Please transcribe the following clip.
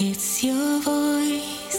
It's your voice.